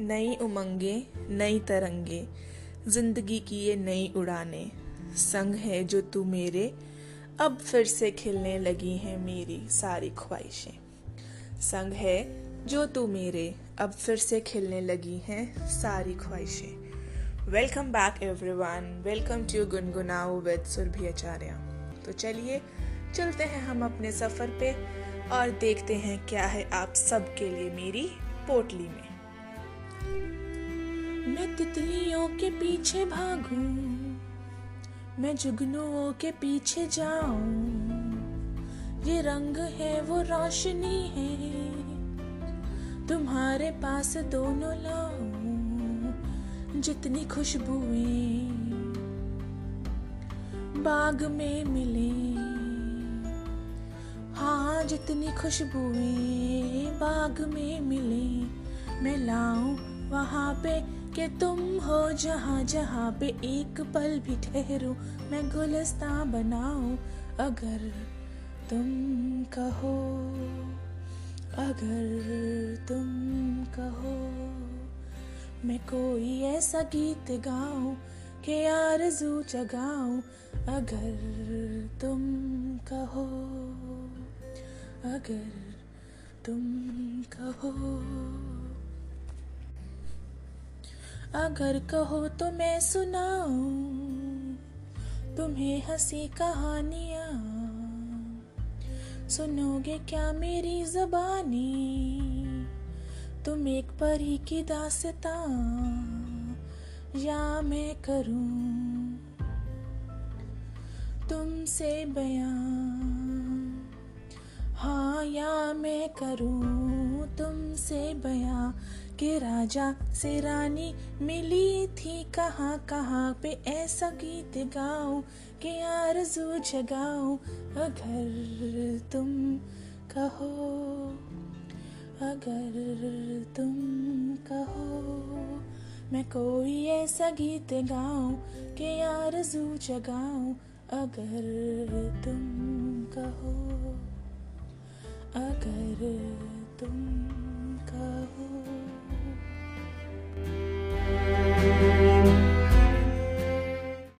नई उमंगे, नई तरंगे, ज़िंदगी की ये नई उड़ाने। संग है जो तू मेरे, अब फिर से खिलने लगी हैं मेरी सारी ख्वाहिशें। संग है जो तू मेरे, अब फिर से खिलने लगी हैं सारी ख्वाहिशें। Welcome back everyone welcome to Gungunao with Surabhi Acharya तो चलिए, चलते हैं हम अपने सफ़र पे और देखते हैं क्या है आप सबके लिए मेरी पोटली में। मैं तितलियों के पीछे भागूं, मैं जुगनुओं के पीछे जाऊँ। ये रंग है, वो रोशनी है, तुम्हारे पास दोनों लाऊं, जितनी खुशबुएँ बाग में मिले। हाँ जितनी खुशबुएँ बाग में मिले, मैं लाऊं वहाँ पे कि तुम हो जहाँ जहाँ पे एक पल भी ठहरू, मैं गुलस्ता बनाऊँ, अगर तुम कहो, अगर तुम कहो, मैं कोई ऐसा गीत गाऊं कि आरज़ू जगाऊं, अगर तुम कहो, अगर तुम कहो। अगर कहो तो मैं सुनाऊं तुम्हें हँसी कहानियाँ। सुनोगे क्या मेरी जबानी? तुम एक परी की दासता। या मैं करूँ तुमसे बयां? हाँ या मैं करूँ तुमसे बयां? कि राजा से रानी मिली थी कहाँ कहाँ पे ऐसा गीत गाऊं कि आरज़ू जगाऊं, अगर तुम कहो, अगर तुम कहो, मैं कोई ऐसा गीत गाऊं कि आरज़ू जगाऊं, अगर तुम कहो, अगर तुम